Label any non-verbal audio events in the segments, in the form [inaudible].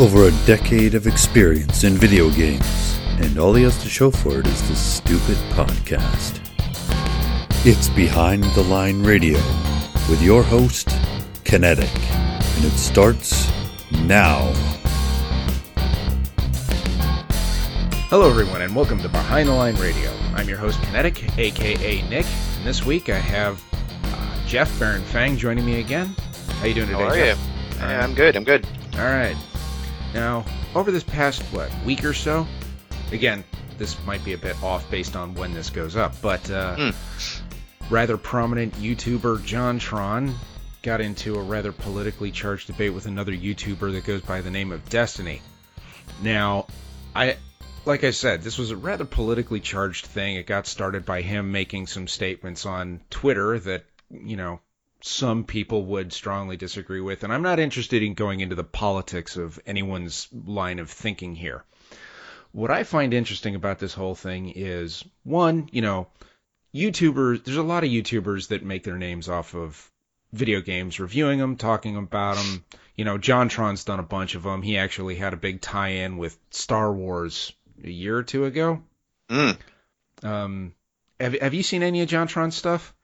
Over a decade of experience in video games, and all he has to show for it is this stupid podcast. It's Behind the Line Radio with your host, Kinetic, and it starts now. Hello, everyone, and welcome to Behind the Line Radio. I'm your host, Kinetic, aka Nick, and this week I have uh, Jeff Baron Fang joining me again. How you doing today, How are Jeff? you? All Yeah. I'm good. I'm good. All right. Now, over this past what week or so, again, this might be a bit off based on when this goes up, but uh, Hmm. rather prominent YouTuber JonTron got into a rather politically charged debate with another YouTuber that goes by the name of Destiny. Now, I like I said, this was a rather politically charged thing. It got started by him making some statements on Twitter that, you know, some people would strongly disagree with, and I'm not interested in going into the politics of anyone's line of thinking here. What I find interesting about this whole thing is one, you know, YouTubers, there's a lot of YouTubers that make their names off of video games, reviewing them, talking about them. You know, JonTron's done a bunch of them. He actually had a big tie-in with Star Wars a year or two ago. Mm. Um, have, have you seen any of JonTron's stuff?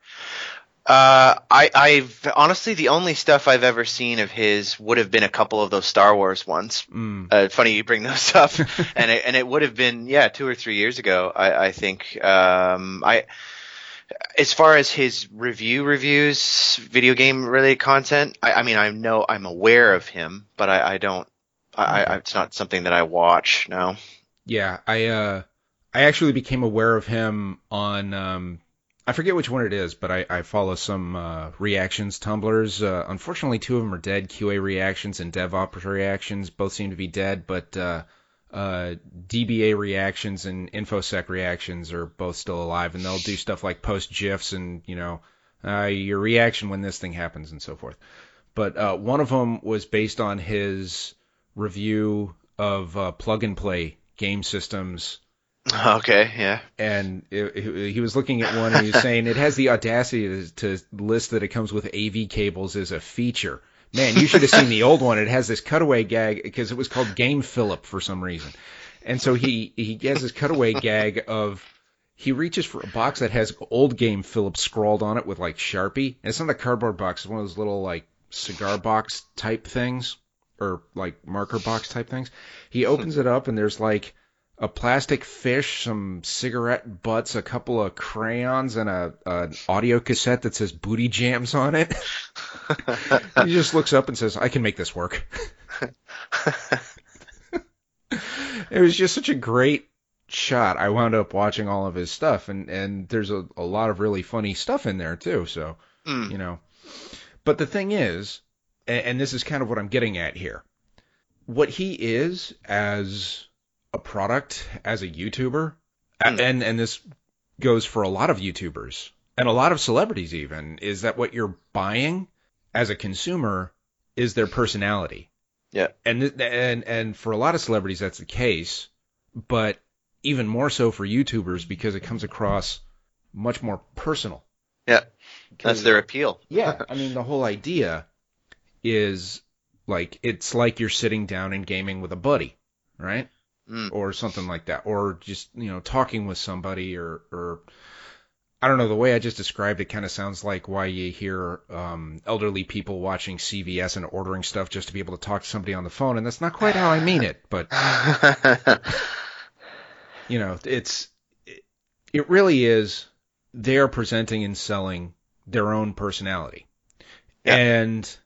Uh, I, I've honestly the only stuff I've ever seen of his would have been a couple of those Star Wars ones. Mm. Uh, funny you bring those up, [laughs] and it, and it would have been yeah two or three years ago. I, I think. Um, I as far as his review reviews, video game related content. I, I mean, I know I'm aware of him, but I, I don't. I, I, it's not something that I watch. No. Yeah, I uh, I actually became aware of him on um, I forget which one it is, but I, I follow some uh, reactions Tumblrs. Uh, unfortunately, two of them are dead. QA reactions and DevOps reactions both seem to be dead, but uh, uh, DBA reactions and InfoSec reactions are both still alive, and they'll do stuff like post gifs and you know uh, your reaction when this thing happens and so forth. But uh, one of them was based on his review of uh, plug and play game systems [laughs] Okay. Yeah. and it, it- he was looking at one and he was saying it has the audacity to, to list that it comes with AV cables as a feature. Man, you should have seen the old one. It has this cutaway gag because it was called Game Philip for some reason. And so he he has this cutaway gag of he reaches for a box that has old Game Philip scrawled on it with like Sharpie. And it's not a cardboard box. It's one of those little like cigar box type things or like marker box type things. He opens it up and there's like a plastic fish, some cigarette butts, a couple of crayons, and a an audio cassette that says "Booty Jams" on it. [laughs] he just looks up and says, "I can make this work." [laughs] it was just such a great shot. I wound up watching all of his stuff, and and there's a, a lot of really funny stuff in there too. So Mm. you know, but the thing is, and, and this is kind of what I'm getting at here. What he is as a product, as a YouTuber, Hmm. and and this goes for a lot of YouTubers and a lot of celebrities even, is that what you're buying as a consumer is their personality. Yeah. And and and for a lot of celebrities that's the case, but even more so for YouTubers because it comes across much more personal. Yeah. That's their appeal. yeah, [laughs] I mean the whole idea is like it's like you're sitting down and gaming with a buddy, right? Mm. Or something like that, or just you know talking with somebody, or or I don't know. The way I just described it kind of sounds like why you hear um, elderly people watching CVS and ordering stuff just to be able to talk to somebody on the phone, and that's not quite how I mean it, but [laughs] you know, it's it, it really is they are presenting and selling their own personality. Yeah. And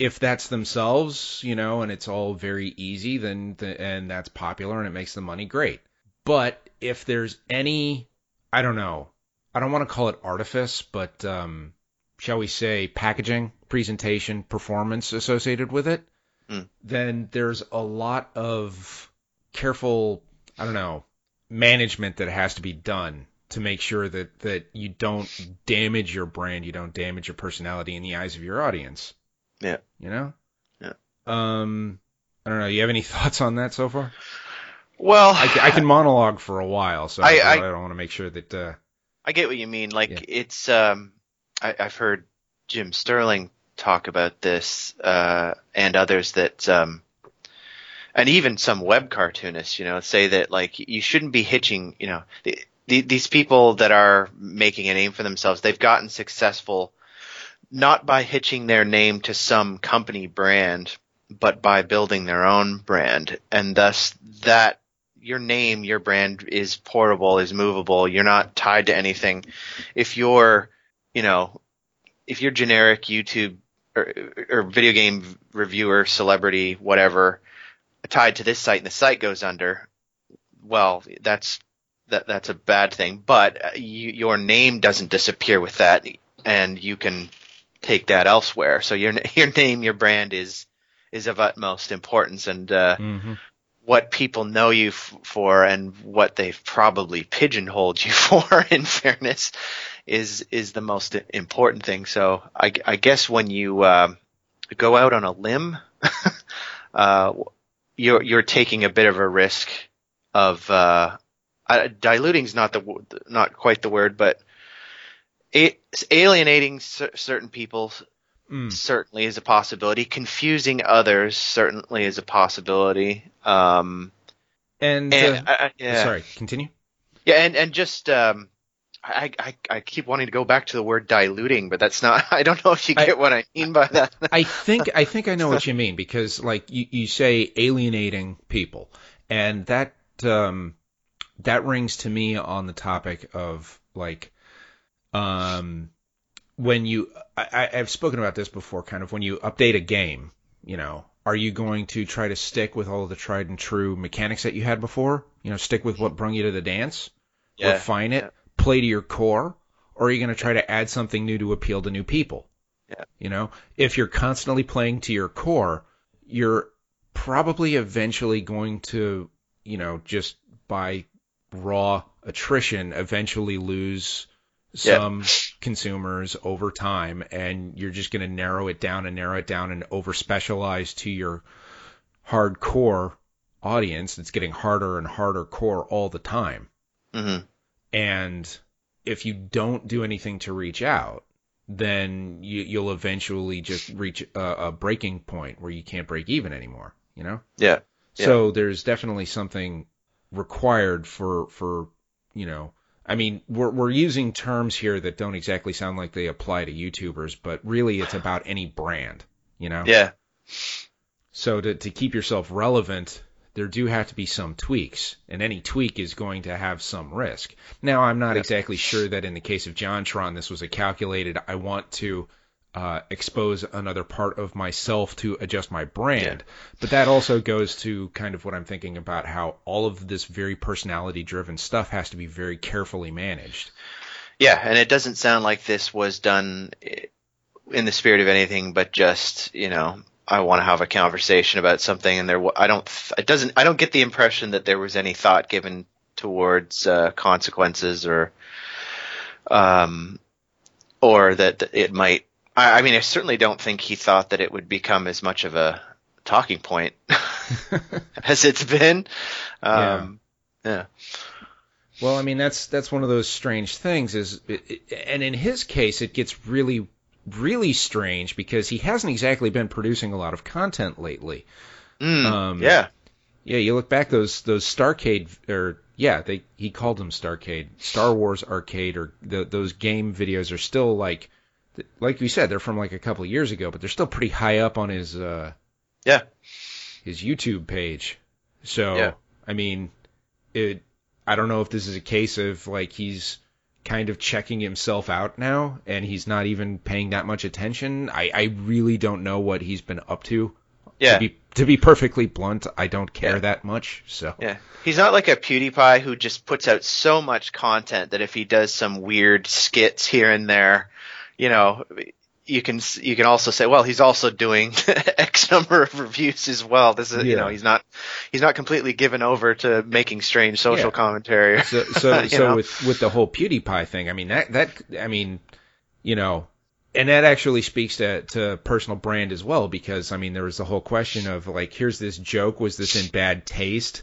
if that's themselves, you know, and it's all very easy, then th- and that's popular and it makes the money great. But if there's any I don't know, I don't want to call it artifice, but um shall we say packaging, presentation, performance associated with it, Mm. then there's a lot of careful, I don't know, management that has to be done to make sure that that you don't damage your brand, you don't damage your personality in the eyes of your audience. Yeah. You know? Yeah. Um I don't know, you have any [laughs] thoughts on that so far? well, I, I can [laughs] monologue for a while, so I, I- I, don't want to make sure that uh I get what you mean. Like Yeah. it's um, I, I've heard Jim Sterling talk about this uh, and others that um, and even some web cartoonists, you know, say that like you shouldn't be hitching, you know, the, the, these people that are making a name for themselves, they've gotten successful not by hitching their name to some company brand, but by building their own brand, and thus that your name, your brand is portable, is movable. You're not tied to anything. If you're, you know, if you're generic YouTube or, or video game reviewer, celebrity, whatever, tied to this site and the site goes under, well, that's that that's a bad thing. But uh, you, your name doesn't disappear with that, and you can take that elsewhere. So your [laughs] your name, your brand is is of utmost importance, and uh, Mm-hmm. what people know you f- for and what they've probably pigeonholed you [laughs] for, in fairness, is is the most important thing. So I, I guess when you um go out on a limb, [laughs] uh, you're you're taking a bit of a risk of uh, uh, diluting's not the not quite the word, but a- alienating cer- certain people Mm. certainly is a possibility. Confusing others certainly is a possibility. Um, And, and uh, I- I- yeah, sorry, continue. yeah, and and just um, I, I I keep wanting to go back to the word diluting, but that's not. [laughs] I don't know if you I- get what I mean by that. [laughs] I think I think I know what you mean because like you, you say alienating people, and that um, that rings to me on the topic of like um, when you I, I've spoken about this before, kind of when you update a game, you know, are you going to try to stick with all of the tried and true mechanics that you had before? You know, stick with what brung you to the dance, Yeah, refine it, yeah. play to your core, or are you going to try to add something new to appeal to new people? Yeah. You know, if you're constantly playing to your core, you're probably eventually going to, you know, just by raw attrition, eventually lose Yeah. some consumers over time, and you're just going to narrow it down and narrow it down and over specialize to your hardcore audience. It's getting harder and harder core all the time. hmm And if you don't do anything to reach out, then you, you'll eventually just reach a, a breaking point where you can't break even anymore. You know. Yeah. Yeah. So there's definitely something required for for you know. I mean, we're we're using terms here that don't exactly sound like they apply to YouTubers, but really it's about any brand. You know. Yeah. So to, to keep yourself relevant, there do have to be some tweaks, and any tweak is going to have some risk. Now, I'm not Yeah. exactly sure that in the case of JonTron, this was a calculated, I want to uh, expose another part of myself to adjust my brand. But that also goes to kind of what I'm thinking about how all of this very personality driven stuff has to be very carefully managed. Yeah, and it doesn't sound like this was done in the spirit of anything but just, you know, I want to have a conversation about something and there I don't it doesn't I don't get the impression that there was any thought given towards uh, consequences or um or that it might I, I mean I certainly don't think he thought that it would become as much of a talking point [laughs] as it's been. Um yeah. Well, I mean that's that's one of those strange things is and in his case it gets really really strange because he hasn't exactly been producing a lot of content lately. Mm, Um, yeah. Yeah, you look back those those Starcade or yeah, they he called them Starcade, Star Wars Arcade or the, those game videos are still like like we said they're from like a couple of years ago, but they're still pretty high up on his uh Yeah. his YouTube page. So, Yeah. I mean, it I don't know if this is a case of like he's kind of checking himself out now and he's not even paying that much attention. I I really don't know what he's been up to. Yeah. To be to be perfectly blunt, I don't care Yeah. that much. So, Yeah. He's not like a PewDiePie who just puts out so much content that if he does some weird skits here and there, you know, you can you can also say, well, he's also doing [laughs] X number of reviews as well. This is you know, he's not he's not completely given over to making strange social Yeah. commentary. so [laughs] so so know? with with the whole PewDiePie thing, I mean that that I mean, you know, and that actually speaks to to personal brand as well because I mean there was the whole question of like here's this joke was this in bad taste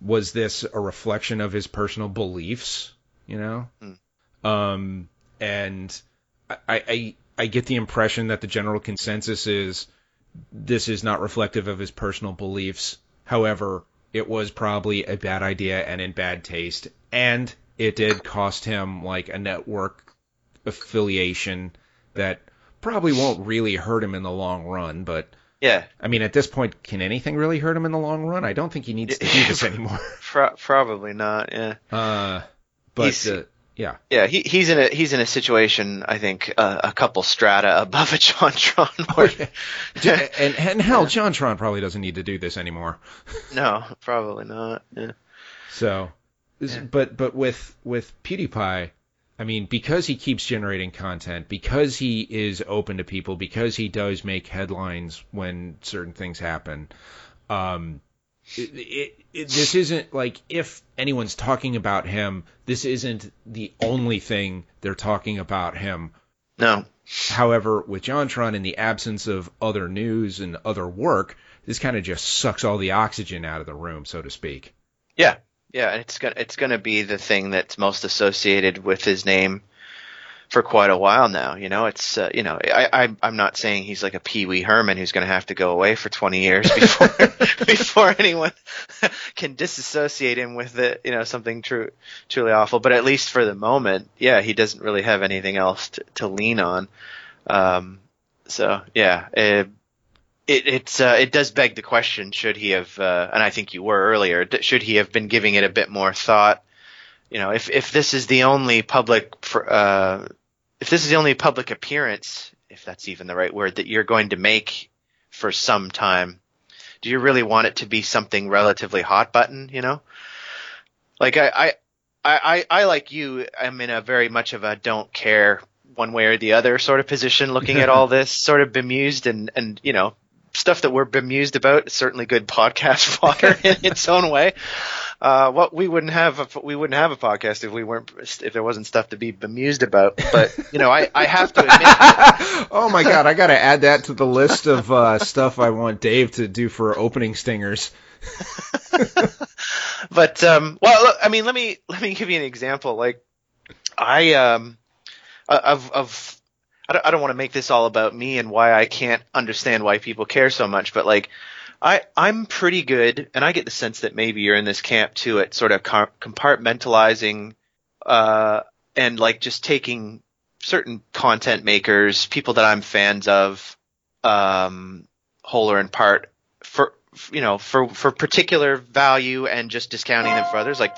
was this a reflection of his personal beliefs you know Hmm. um and I, I I get the impression that the general consensus is this is not reflective of his personal beliefs However, it was probably a bad idea and in bad taste, and it did cost him like a network affiliation that probably won't really hurt him in the long run, but Yeah, I mean, at this point, can anything really hurt him in the long run? I don't think he needs to do this [laughs] anymore. pro- probably not. Yeah, Uh, but uh, yeah, yeah. He he's in a he's in a situation. I think uh, a couple strata above a JonTron. Where, [laughs] J- [laughs] and and hell, JonTron probably doesn't need to do this anymore. [laughs] no, probably not. Yeah. So, Yeah. but but with with PewDiePie, I mean, because he keeps generating content, because he is open to people, because he does make headlines when certain things happen. Um, it, it, it, this isn't like if anyone's talking about him, this isn't the only thing they're talking about him. No. However, with JonTron, in the absence of other news and other work, this kind of just sucks all the oxygen out of the room, so to speak. Yeah, yeah, and it's gonna it's gonna be the thing that's most associated with his name for quite a while now. You know, it's uh, you know I, I I'm not saying he's like a Pee Wee Herman who's gonna have to go away for 20 years [laughs] before [laughs] before anyone [laughs] can disassociate him with it. You know, something true truly awful. But at least for the moment, yeah, he doesn't really have anything else to, to lean on. Um, so yeah. Uh, it it's uh, it does beg the question: Should he have? Uh, and I think you were earlier. Should he have been giving it a bit more thought? You know, if if this is the only public, uh, if this is the only public appearance, if that's even the right word, that you're going to make for some time, do you really want it to be something relatively hot button? You know, like I I I, I, like you. I'm in a very much of a don't care one way or the other sort of position, looking at all [laughs] this, sort of bemused and and you know stuff that we're bemused about is certainly good podcast [laughs] fodder in its own way. Uh, what we wouldn't have a, we wouldn't have a podcast if we weren't if there wasn't stuff to be bemused about. But you know, I, I have to admit, [laughs] oh my god, I gotta add that to the list of uh, stuff I want Dave to do for opening stingers. [laughs] but um, well, look, I mean, let me let me give you an example. Like, I um, of of I don't, I don't want to make this all about me and why I can't understand why people care so much, but like, I I'm pretty good, and I get the sense that maybe you're in this camp too, at sort of compartmentalizing, uh, and like just taking certain content makers, people that I'm fans of, um, whole or in part, for you know, for for particular value and just discounting them for others. Like,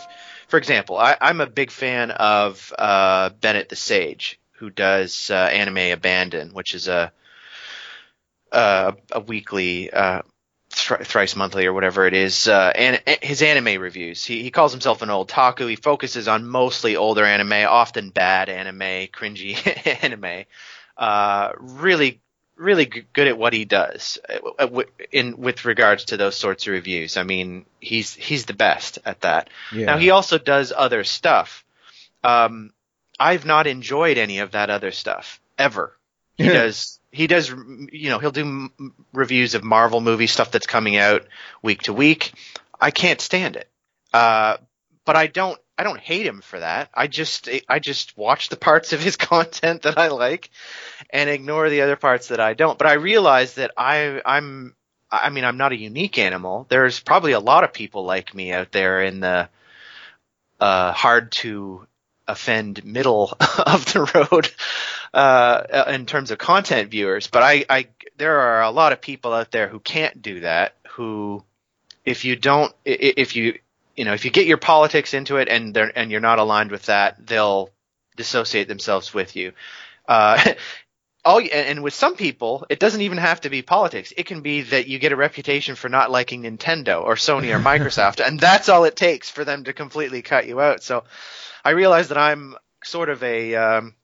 for example, I, I'm a big fan of uh, Bennett the Sage, who does uh, Anime Abandon, which is a a, a weekly, uh, thri- thrice monthly or whatever it is, uh, and his anime reviews. He he calls himself an old taku. He focuses on mostly older anime, often bad anime, cringy [laughs] anime. Uh, really really good at what he does uh, in with regards to those sorts of reviews. I mean, he's he's the best at that. Yeah. Now he also does other stuff. Um, I've not enjoyed any of that other stuff ever. He does. He does. You know, he'll do m- reviews of Marvel movie stuff that's coming out week to week. I can't stand it. Uh, but I don't. I don't hate him for that. I just. I just watch the parts of his [laughs] content that I like, and ignore the other parts that I don't. But I realize that I. I'm. I mean, I'm not a unique animal. There's probably a lot of people like me out there in the uh, hard to offend middle [laughs] of the road uh, in terms of content viewers. But I, I, there are a lot of people out there who can't do that. Who, if you don't, if you, you know, if you get your politics into it and they're and you're not aligned with that, they'll dissociate themselves with you. Uh, [laughs] all and, and with some people, it doesn't even have to be politics. It can be that you get a reputation for not liking Nintendo or Sony or [laughs] Microsoft, and that's all it takes for them to completely cut you out. So, I realize that I'm sort of a um,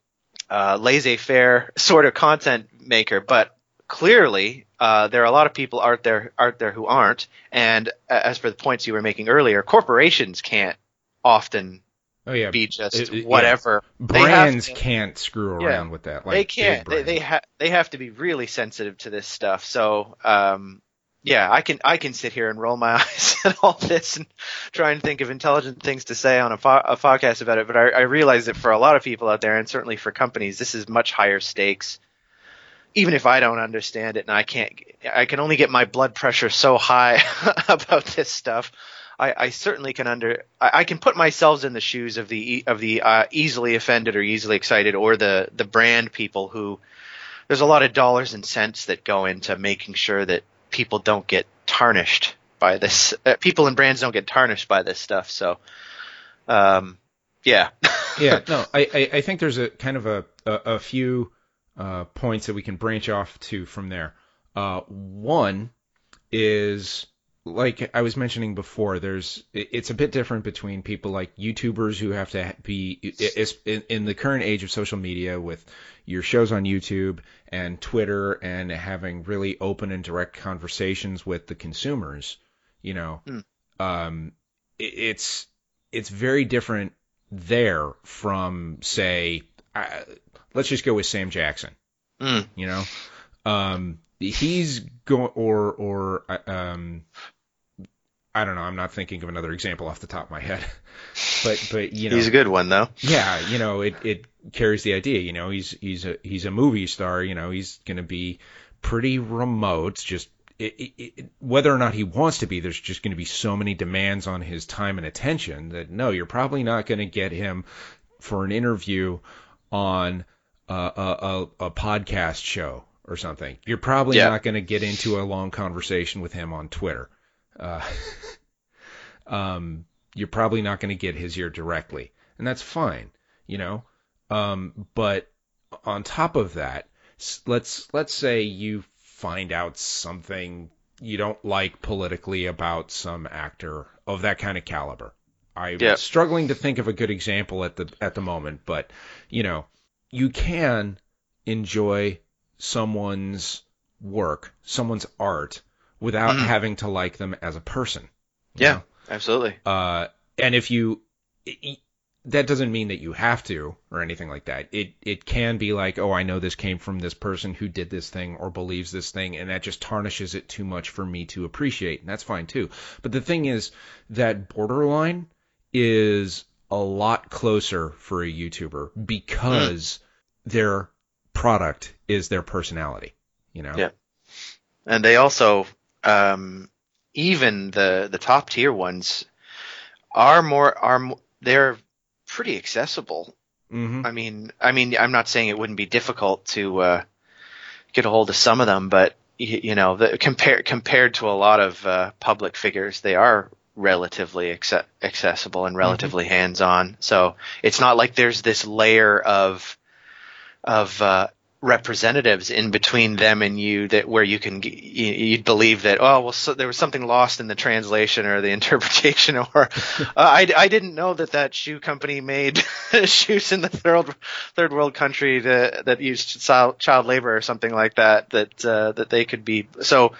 uh, laissez-faire sort of content maker, but clearly uh, there are a lot of people out there out there who aren't. And as for the points you were making earlier, corporations can't often oh yeah, be just It- it- whatever. Have brands to- can't screw Yeah. around with that. Like they can't. They they, ha- they have to be really sensitive to this stuff. So, um, yeah, I can I can sit here and roll my [laughs] eyes at all this and try and think of intelligent things to say on a, po- a podcast about it. But I, I realize that for a lot of people out there, and certainly for companies, this is much higher stakes. Even if I don't understand it and I can't I can only get my blood pressure so high [laughs] about this stuff. I, I certainly can under I, I, can put myself in the shoes of the of the uh, easily offended or easily excited or the the brand people who there's a lot of dollars and cents that go into making sure that people don't get tarnished by this. Uh, people and brands don't get tarnished by this stuff. So, um, yeah. [laughs] yeah. No, I, I, I think there's a kind of a a, a few uh, points that we can branch off to from there. Uh, one is like I was mentioning before, there's it's a bit different between people like YouTubers who have to be in the current age of social media with your shows on YouTube and Twitter and having really open and direct conversations with the consumers. You know, mm. um, it's it's very different there from say, uh, let's just go with Sam Jackson. Mm. You know, um, he's going or or uh, um I don't know. I'm not thinking of another example off the top of my head, [laughs] but but you know, he's a good one though. Yeah, you know, it it carries the idea. You know, he's he's a he's a movie star. You know, he's going to be pretty remote. Just it, it, it, whether or not he wants to be, there's just going to be so many demands on his time and attention that no, you're probably not going to get him for an interview on a, a, a podcast show or something. You're probably yeah. not going to get into a long conversation with him on Twitter. Uh, [laughs] um, you're probably not going to get his ear directly, and that's fine, you know. Um, but on top of that, let's let's say you find out something you don't like politically about some actor of that kind of caliber. I'm yep. struggling to think of a good example at the at the moment, but you know, you can enjoy someone's work, someone's art, without mm. having to like them as a person. Yeah, know? absolutely. Uh, and if you, it, that doesn't mean that you have to or anything like that. It it can be like, oh, I know this came from this person who did this thing or believes this thing, and that just tarnishes it too much for me to appreciate, and that's fine too. But the thing is that borderline is a lot closer for a YouTuber because mm. their product is their personality. You know. Yeah. And they also, um, even the the top tier ones are more are they're pretty accessible. Mm-hmm. I mean, I mean, I'm not saying it wouldn't be difficult to uh, get a hold of some of them, but you, you know, the, compared compared to a lot of uh, public figures, they are relatively accessible and relatively mm-hmm. hands-on. So it's not like there's this layer of of uh, representatives in between them and you that where you can you'd believe that oh well so there was something lost in the translation or the [laughs] interpretation or uh, I, I didn't know that that shoe company made [laughs] shoes in the third third world country that that used child, labor or something like that that uh, that they could be so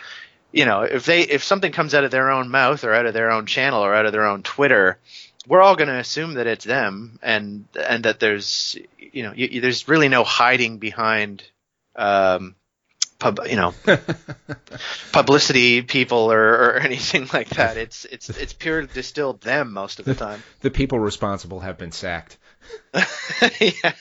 you know if they if something comes out of their own mouth or out of their own channel or out of their own Twitter we're all going to assume that it's them and and that there's you know you, there's really no hiding behind um pub you know [laughs] publicity people or, or [laughs] anything like that. It's it's it's pure distilled them most of the time. the people responsible have been sacked. [laughs] Yeah.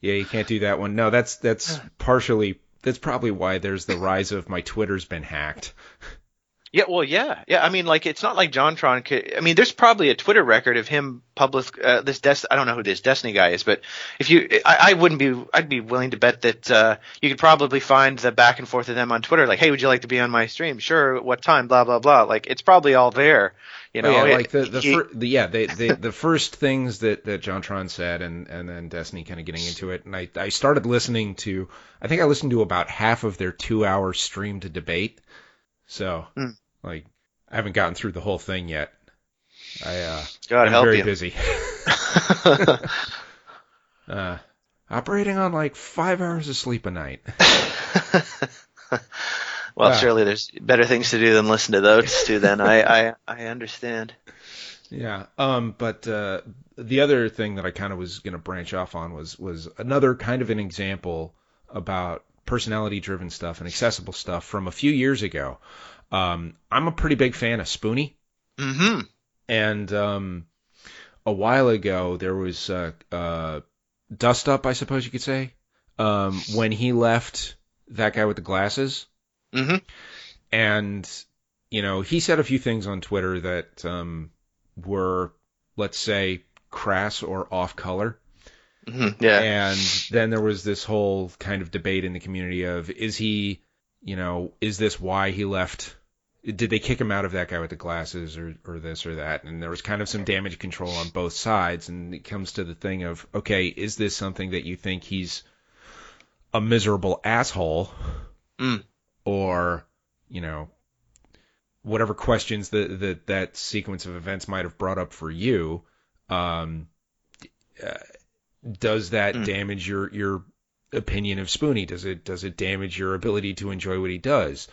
Yeah you can't do that one. No that's that's partially that's probably why there's the rise of my twitter's been hacked yeah, well, yeah, yeah. I mean, like, it's not like JonTron could. I mean, there's probably a Twitter record of him public. Uh, this Des- I don't know who this Destiny guy is, but if you, I, I wouldn't be. I'd be willing to bet that uh, you could probably find the back and forth of them on Twitter. Like, hey, would you like to be on my stream? Sure. What time? Blah blah blah. Like, it's probably all there. You know, oh, yeah, like the the, he, fir- the yeah the, the the first things that that JonTron said, and and then Destiny kind of getting into it, and I I started listening to. I think I listened to about half of their two hour stream to debate. So. Mm like, I haven't gotten through the whole thing yet. I uh, God I'm help very you. busy. [laughs] [laughs] uh, operating on like five hours of sleep a night. [laughs] well, uh, surely there's better things to do than listen to those two. Then I, I I understand. Yeah. Um. But uh, the other thing that I kind of was going to branch off on was was another kind of an example about personality driven stuff and accessible stuff from a few years ago. Um, I'm a pretty big fan of Spoony. Mm-hmm. And um, a while ago, there was a, uh, Dust Up, I suppose you could say, um, when he left that guy with the glasses. hmm and you know he said a few things on Twitter that um, were, let's say, crass or off color. hmm Yeah. And then there was this whole kind of debate in the community of is he, you know, is this why he left? Did they kick him out of that guy with the glasses or, or this or that? And there was kind of some damage control on both sides. And it comes to the thing of, okay, is this something that you think he's a miserable asshole? Mm. Or, you know, whatever questions that, that that sequence of events might have brought up for you, um, uh, does that Mm. damage your your opinion of Spoony? Does it does it damage your ability to enjoy what he does?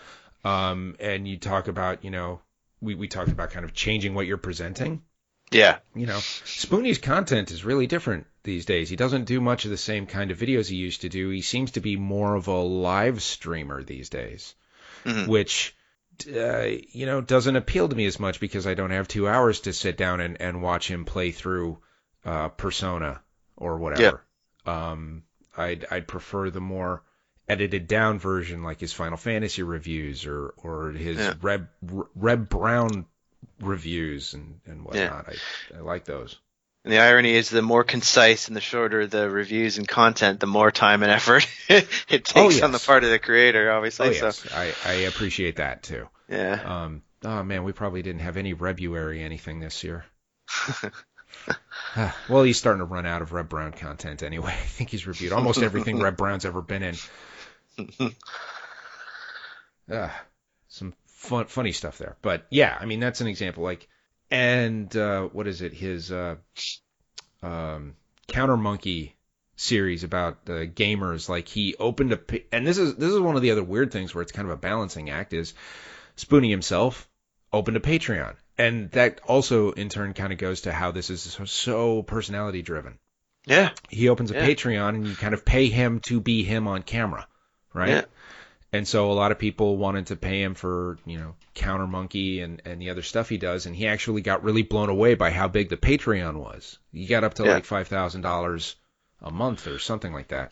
Um, and you talk about you know we we talked about kind of changing what you're presenting. Yeah. You know, Spoony's content is really different these days. He doesn't do much of the same kind of videos he used to do. He seems to be more of a live streamer these days, Mhm. which uh, you know doesn't appeal to me as much because I don't have two hours to sit down and, and watch him play through uh, Persona or whatever. Um, I'd I'd prefer the more edited down version, like his Final Fantasy reviews or or his Yeah. Reb Reb Brown reviews and and Yeah. whatnot. I I like those. And the irony is, the more concise and the shorter the reviews and content, the more time and effort [laughs] it takes Oh, on the part of the creator. Obviously, Oh so I I appreciate that too. yeah. Um, oh man, we probably didn't have any Rebruary anything this year. [laughs] [sighs] Well, he's starting to run out of Reb Brown content anyway. [laughs] I think he's reviewed almost everything Reb Brown's ever been in. [laughs] Ah, some fun, funny stuff there. But yeah, I mean that's an example. Like, and uh, what is it? His uh, um, Counter Monkey series about uh, gamers. Like he opened a, and this is this is one of the other weird things where it's kind of a balancing act. Is Spoony himself opened a Patreon, and that also in turn kind of goes to how this is so, so personality driven. Yeah. He opens a Yeah. Patreon, and you kind of pay him to be him on camera, right? Yeah. And so a lot of people wanted to pay him for, you know, Counter Monkey and, and the other stuff he does, and he actually got really blown away by how big the Patreon was. He got up to Yeah. like five thousand dollars a month or something like that.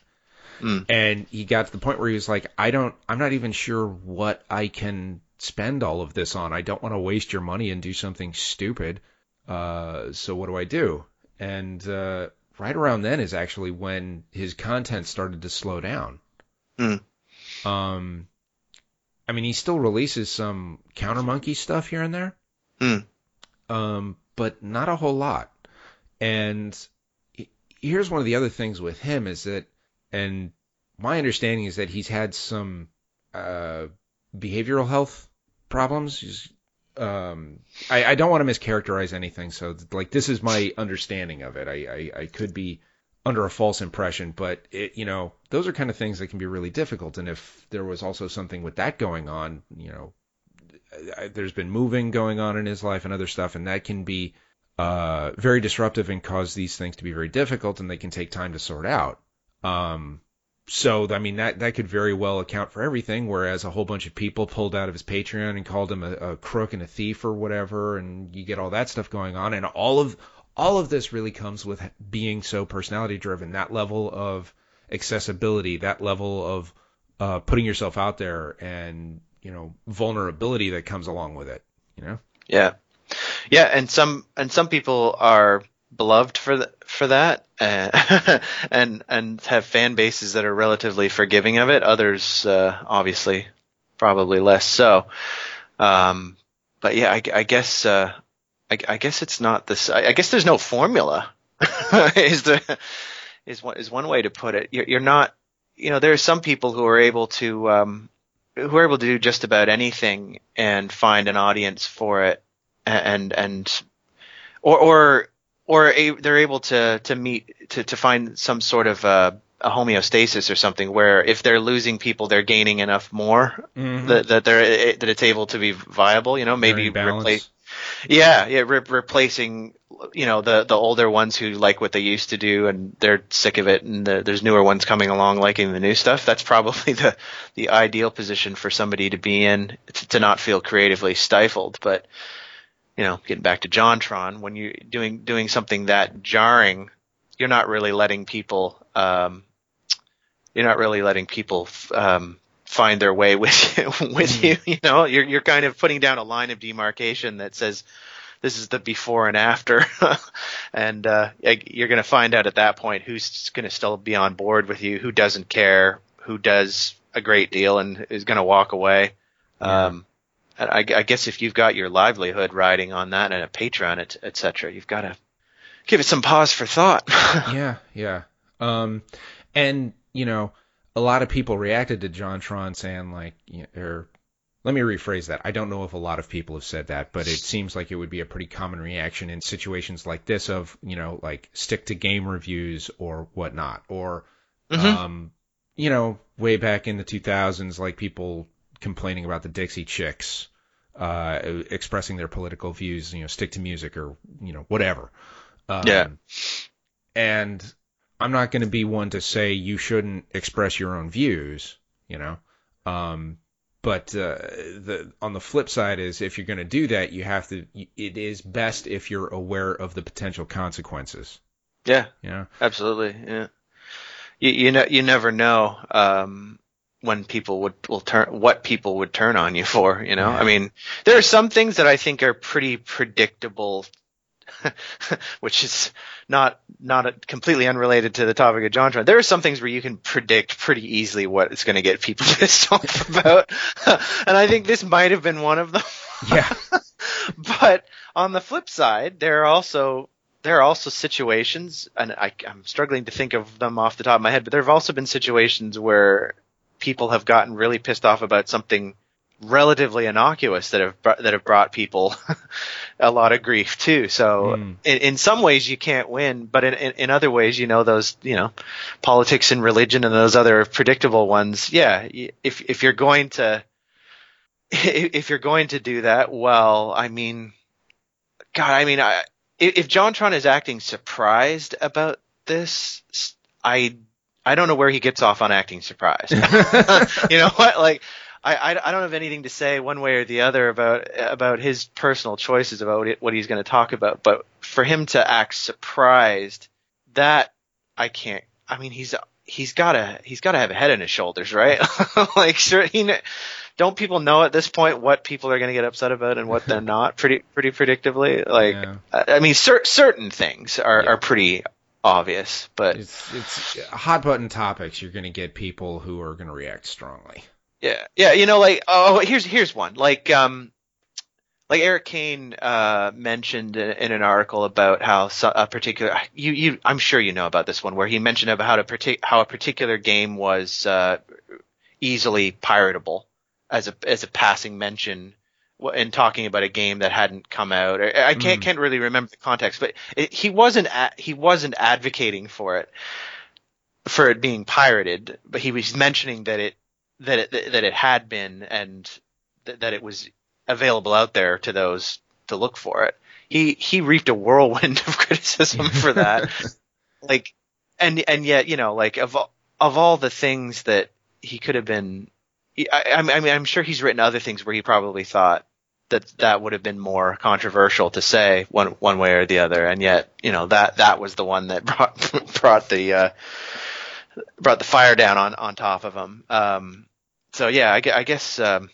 Mm. And he got to the point where he was like, I don't I'm not even sure what I can spend all of this on. I don't want to waste your money and do something stupid. Uh so what do I do? And uh right around then is actually when his content started to slow down. Mm. Um, I mean, he still releases some Counter Monkey stuff here and there. Mm. Um, but not a whole lot. And he- here's one of the other things with him is that, and my understanding is that he's had some uh, behavioral health problems. He's, um, I, I don't want to mischaracterize anything, so like this is my understanding of it. I, I, I could be under a false impression, but it, you know, those are kind of things that can be really difficult. And if there was also something with that going on, you know, there's been moving going on in his life and other stuff, and that can be uh, very disruptive and cause these things to be very difficult, and they can take time to sort out. Um, so, I mean, that that could very well account for everything. Whereas a whole bunch of people pulled out of his Patreon and called him a, a crook and a thief or whatever, and you get all that stuff going on, and all of all of this really comes with being so personality driven. That level of accessibility, that level of uh, putting yourself out there, and you know vulnerability that comes along with it. You know. Yeah, yeah, and some and some people are beloved for the, for that, [laughs] and and have fan bases that are relatively forgiving of it. Others, uh, obviously, probably less so. Um, but yeah, I, I guess uh, I, I guess it's not this. I, I guess there's no formula. [laughs] is the is one is one way to put it. You're, you're not. You know, there are some people who are able to um, who are able to do just about anything and find an audience for it and and or or or a, they're able to to meet to to find some sort of uh, a homeostasis or something where if they're losing people they're gaining enough more that that they're that it's able to be viable you know maybe replace yeah yeah re- replacing you know the the older ones who like what they used to do and they're sick of it and the, there's newer ones coming along liking the new stuff. That's probably the the ideal position for somebody to be in to, to not feel creatively stifled. But you know getting back to JonTron when you're doing doing something that jarring you're not really letting people um you're not really letting people um find their way with [laughs] you, with you. You know, you're you're kind of putting down a line of demarcation that says this is the before and after, [laughs] and uh, you're going to find out at that point who's going to still be on board with you, who doesn't care, who does a great deal and is going to walk away. Yeah. Um, I, I, guess if you've got your livelihood riding on that and a Patreon, et, et cetera, you've got to give it some pause for thought. [laughs] yeah, yeah. Um, and you know, a lot of people reacted to JonTron saying like, or let me rephrase that. I don't know if a lot of people have said that, but it seems like it would be a pretty common reaction in situations like this of, you know, like stick to game reviews or whatnot, or, mm-hmm. um, you know, way back in the 2000s, like people complaining about the Dixie Chicks, uh, expressing their political views, you know, stick to music or, you know, whatever. Um, yeah. And I'm not going to be one to say you shouldn't express your own views, you know. Um, but uh, the on the flip side is if you're going to do that, you have to. It is best if you're aware of the potential consequences. Yeah. Yeah. Absolutely. Yeah. You you know you never know um, when people would will turn what people would turn on you for. You know. Yeah. I mean, there are some things that I think are pretty predictable [laughs] which is not not a, completely unrelated to the topic of JonTron. There are some things where you can predict pretty easily what it's going to get people [laughs] pissed off about, [laughs] and I think this might have been one of them. yeah. but on the flip side, there are also there are also situations, and I, I'm struggling to think of them off the top of my head, but there have also been situations where people have gotten really pissed off about something relatively innocuous that have that have brought people [laughs] a lot of grief too. So mm. in, in some ways you can't win, but in, in, in other ways, you know, those you know, politics and religion and those other predictable ones. Yeah, if if you're going to [laughs] if you're going to do that, well, I mean, God, I mean, I, if JonTron is acting surprised about this, I I don't know where he gets off on acting surprised. [laughs] you know what? Like I, I, I don't have anything to say one way or the other about about his personal choices about it, what he's going to talk about. But for him to act surprised, that I can't. I mean, he's he's got to he's got to have a head on his shoulders, right? [laughs] like, sure, he don't people know at this point what people are going to get upset about and what they're not pretty pretty predictably. Like, yeah. I, I, mean, cer- certain things are yeah. are pretty obvious, but it's it's hot button topics. You're going to get people who are going to react strongly. Yeah, yeah. You know, like oh, here's here's one. Like um, like Erik Kain uh, mentioned in, in, an article about how a particular you you I'm sure you know about this one where he mentioned about how to partic- how a particular game was uh, easily piratable as a as a passing mention in talking about a game that hadn't come out. I can't mm. can't really remember the context, but it, he wasn't a, he wasn't advocating for it for it being pirated, but he was mentioning that it that it that it had been and th- that it was available out there to those to look for it. He he reaped a whirlwind [laughs] of criticism for that. [laughs] like and and yet, you know, like of of all the things that he could have been I, I mean I'm sure he's written other things where he probably thought that that would have been more controversial to say one one way or the other and yet, you know, that that was the one that [laughs] brought brought the uh brought the fire down on on top of him. Um, so yeah, I, I guess um,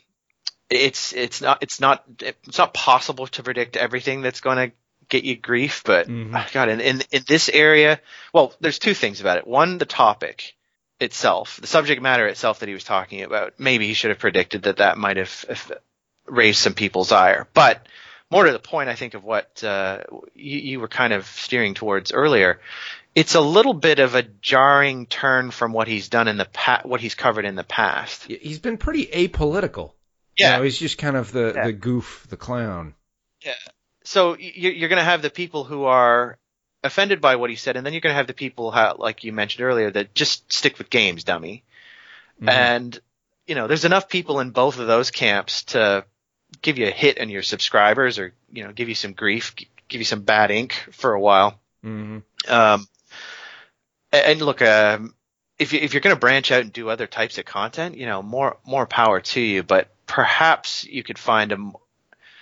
it's it's not it's not it's not possible to predict everything that's going to get you grief, but mm-hmm. God, in, in in this area, well, there's two things about it. One, the topic itself, the subject matter itself that he was talking about. Maybe he should have predicted that that might have raised some people's ire, but more to the point, I think of what uh, you, you were kind of steering towards earlier it's a little bit of a jarring turn from what he's done in the past, what he's covered in the past. He's been pretty apolitical. Yeah, you know, he's just kind of the yeah. the goof, the clown. Yeah. So you're going to have the people who are offended by what he said, and then you're going to have the people, how, like you mentioned earlier, that just stick with games, dummy. Mm-hmm. And you know, there's enough people in both of those camps to give you a hit on your subscribers, or you know, give you some grief, give you some bad ink for a while. Mm-hmm. Um, and look, um, if you, if you're going to branch out and do other types of content, you know, more more power to you. But perhaps you could find a,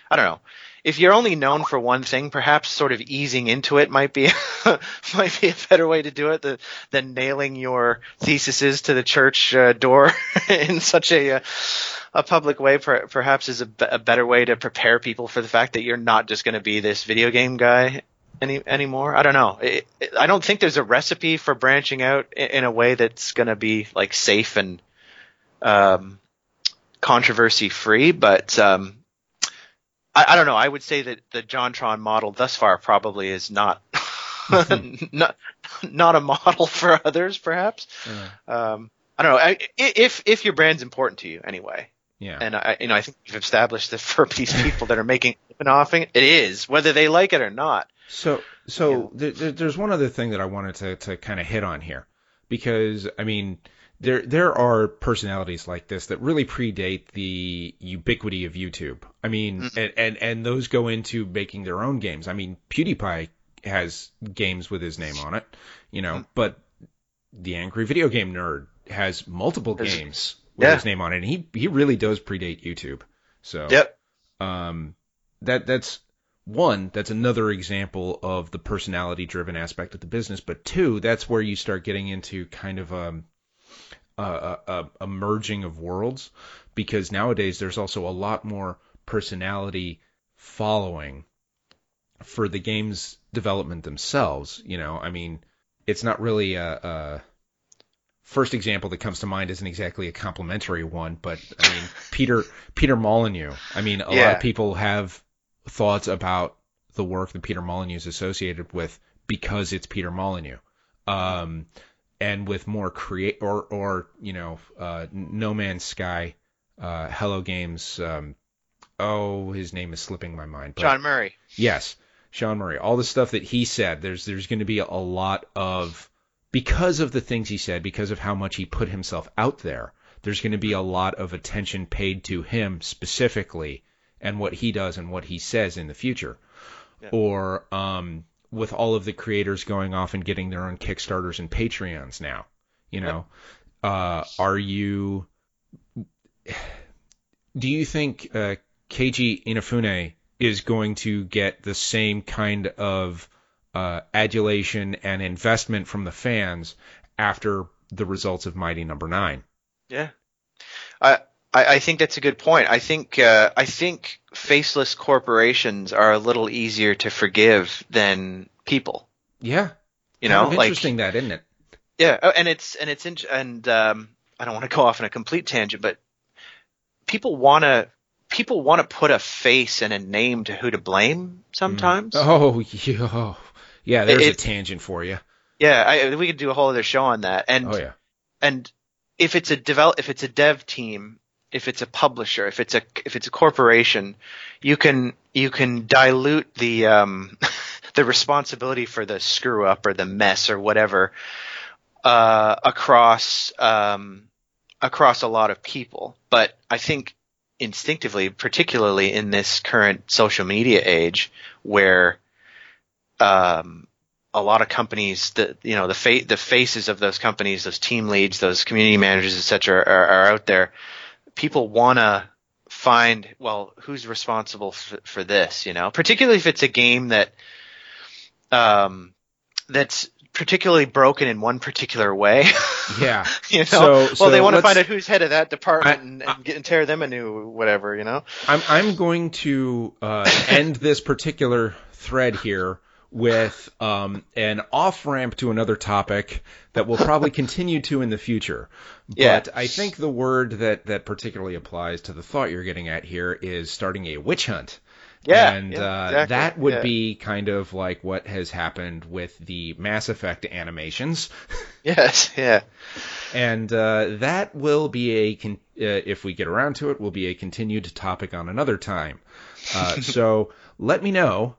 I don't know, if you're only known for one thing, perhaps sort of easing into it might be [laughs] might be a better way to do it than, than nailing your theses to the church uh, door [laughs] in such a uh, a public way. Per, perhaps is a, a better way to prepare people for the fact that you're not just going to be this video game guy any anymore. I don't know. It, it, I don't think there's a recipe for branching out in, in a way that's going to be like safe and um, controversy free, but um, I, I, don't know. I would say that the JonTron model thus far probably is not [laughs] not not a model [laughs] for others, perhaps. Yeah. Um, I don't know. I, if if your brand's important to you, anyway. Yeah. And I, you know, I think we've established that for [laughs] these people that are making an offing, it is whether they like it or not. So, so yeah. there, there's one other thing that I wanted to to kind of hit on here, because I mean, there there are personalities like this that really predate the ubiquity of YouTube. I mean, mm-hmm. and, and and those go into making their own games. I mean, PewDiePie has games with his name on it, you know, mm-hmm. but the Angry Video Game Nerd has multiple There's, games with yeah. his name on it, and he he really does predate YouTube. So, yep. Um, that that's one, that's another example of the personality driven aspect of the business. But two, that's where you start getting into kind of um a, a, a merging of worlds because nowadays there's also a lot more personality following for the game's development themselves. You know, I mean, it's not really a, a first example that comes to mind isn't exactly a complimentary one, but I mean, Peter Peter Molyneux. I mean, a yeah. lot of people have thoughts about the work that Peter Molyneux is associated with because it's Peter Molyneux. Um, and with more create or or you know uh, No Man's Sky, uh, Hello Games. Um, oh, his name is slipping my mind. But, Sean Murray. Yes, Sean Murray. All the stuff that he said. There's there's going to be a lot of because of the things he said, because of how much he put himself out there. There's going to be a lot of attention paid to him specifically and what he does and what he says in the future. Yeah. Or um, with all of the creators going off and getting their own Kickstarters and Patreons now. You know, uh, are you? Do you think uh, Keiji Inafune is going to get the same kind of uh, adulation and investment from the fans after the results of Mighty Number no. Nine? Yeah, I, I think that's a good point. I think uh, I think faceless corporations are a little easier to forgive than people. Yeah. You know, kind of interesting like, that, isn't it? Yeah, oh, and it's and it's in, and um, I don't want to go off on a complete tangent, but people want to people want to put a face and a name to who to blame sometimes. Mm. Oh, [laughs] yeah, yeah. There's it, a tangent for you. Yeah, I, we could do a whole other show on that. And oh yeah. And if it's a develop, if it's a dev team if it's a publisher, if it's a if it's a corporation, you can you can dilute the um, [laughs] the responsibility for the screw up or the mess or whatever uh, across um, across a lot of people. But I think instinctively, particularly in this current social media age, where um, a lot of companies, the you know the fa- the faces of those companies, those team leads, those community managers, etc., are, are out there people want to find well who's responsible for, for this you know? Particularly if it's a game that um that's particularly broken in one particular way. [laughs] Yeah. [laughs] You know? So, well so they want to find out who's head of that department I, and, and, get, and tear them a new whatever you know? I'm i'm going to uh, end this particular thread here with um, an off ramp to another topic that we'll probably [laughs] continue to in the future. But yeah. I think the word that, that particularly applies to the thought you're getting at here is starting a witch hunt. Yeah, and yeah, uh, exactly. that would yeah. be kind of like what has happened with the Mass Effect animations. [laughs] yes, yeah. And uh, that will be a, con- uh, if we get around to it, will be a continued topic on another time. Uh, [laughs] so let me know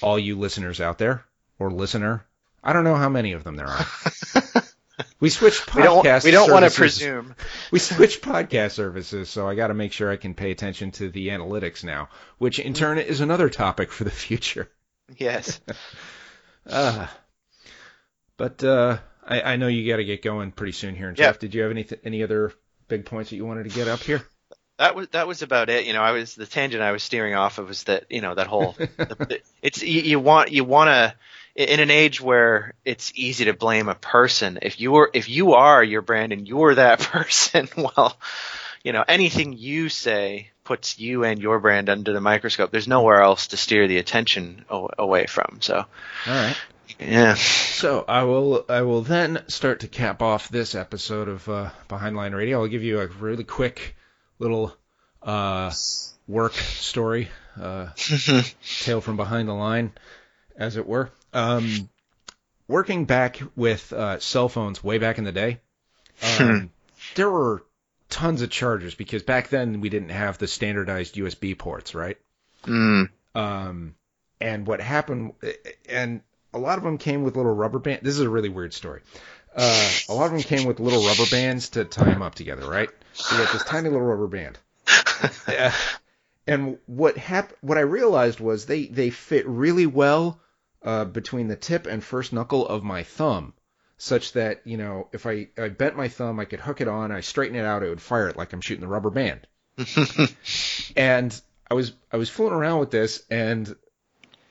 all you listeners out there, or listener. I don't know how many of them there are. [laughs] we switched podcast. We don't, don't want to presume. [laughs] We switched podcast services, so I got to make sure I can pay attention to the analytics now, which in turn is another topic for the future. Yes. [laughs] uh, but uh, I, I know you got to get going pretty soon here. And Jeff, did you have any any other big points that you wanted to get up here? That was that was about it. You know, I was the tangent I was steering off of was that you know that whole [laughs] the, it's you, you want you want to in an age where it's easy to blame a person if you are if you are your brand and you're that [laughs] person well you know anything you say puts you and your brand under the microscope. There's nowhere else to steer the attention away from so. All right. Yeah. So i will i will then start to cap off this episode of uh, behind line radio. I'll give you a really quick little uh, work story uh, [laughs] tale from behind the line as it were um, working back with uh, cell phones way back in the day, um, [laughs] there were tons of chargers because back then we didn't have the standardized USB ports, right? Mm. Um, and what happened, and a lot of them came with little rubber bands. This is a really weird story. Uh, a lot of them came with little rubber bands to tie them up together, right? So you got this tiny little rubber band. [laughs] uh, and what hap- what I realized was they, they fit really well uh, between the tip and first knuckle of my thumb, such that you know if I, I bent my thumb, I could hook it on. I straighten it out, it would fire it like I'm shooting the rubber band. [laughs] and I was I was fooling around with this, and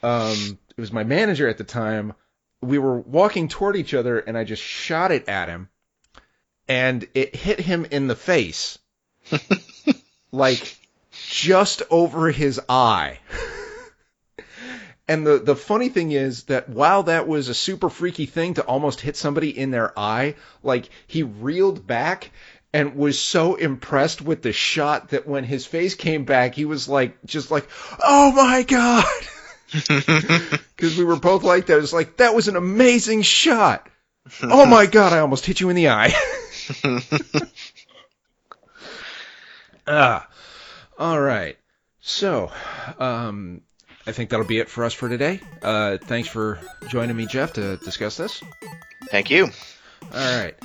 um, it was my manager at the time. We were walking toward each other, and I just shot it at him, and it hit him in the face, [laughs] like just over his eye. And the, the funny thing is that while that was a super freaky thing to almost hit somebody in their eye, like he reeled back and was so impressed with the shot that when his face came back, he was like, just like, oh my god! [laughs] [laughs] Because we were both like that. It was like, that was an amazing shot! oh my [laughs] god, I almost hit you in the eye. [laughs] ah. All right. So, um, I think that'll be it for us for today. Uh, thanks for joining me, Jeff, to discuss this. Thank you. All right.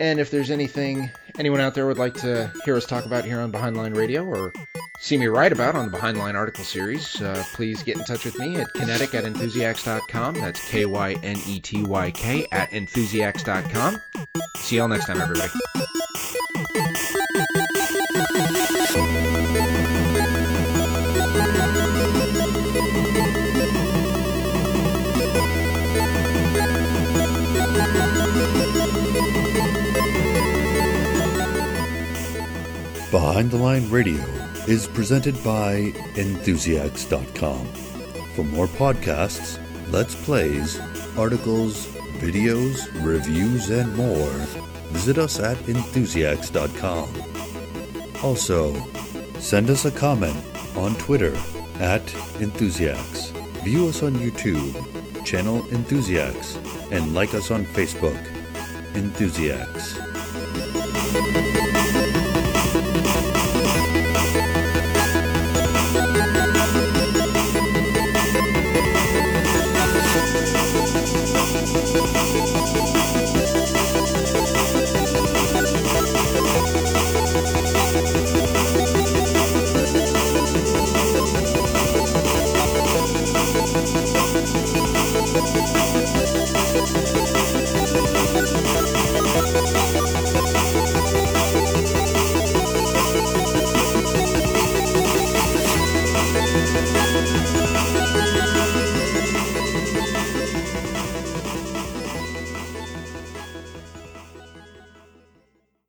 And if there's anything anyone out there would like to hear us talk about here on Behind Line Radio or see me write about on the Behind Line article series, uh, please get in touch with me at kynetyk at enthusiacs.com. That's K Y N E T Y K at enthusiacs.com. See y'all next time, everybody. Behind the Line Radio is presented by Enthusiacs.com. For more podcasts, Let's Plays, articles, videos, reviews, and more, visit us at Enthusiacs.com. Also, send us a comment on Twitter at Enthusiacs. View us on YouTube, channel Enthusiacs, and like us on Facebook, Enthusiacs.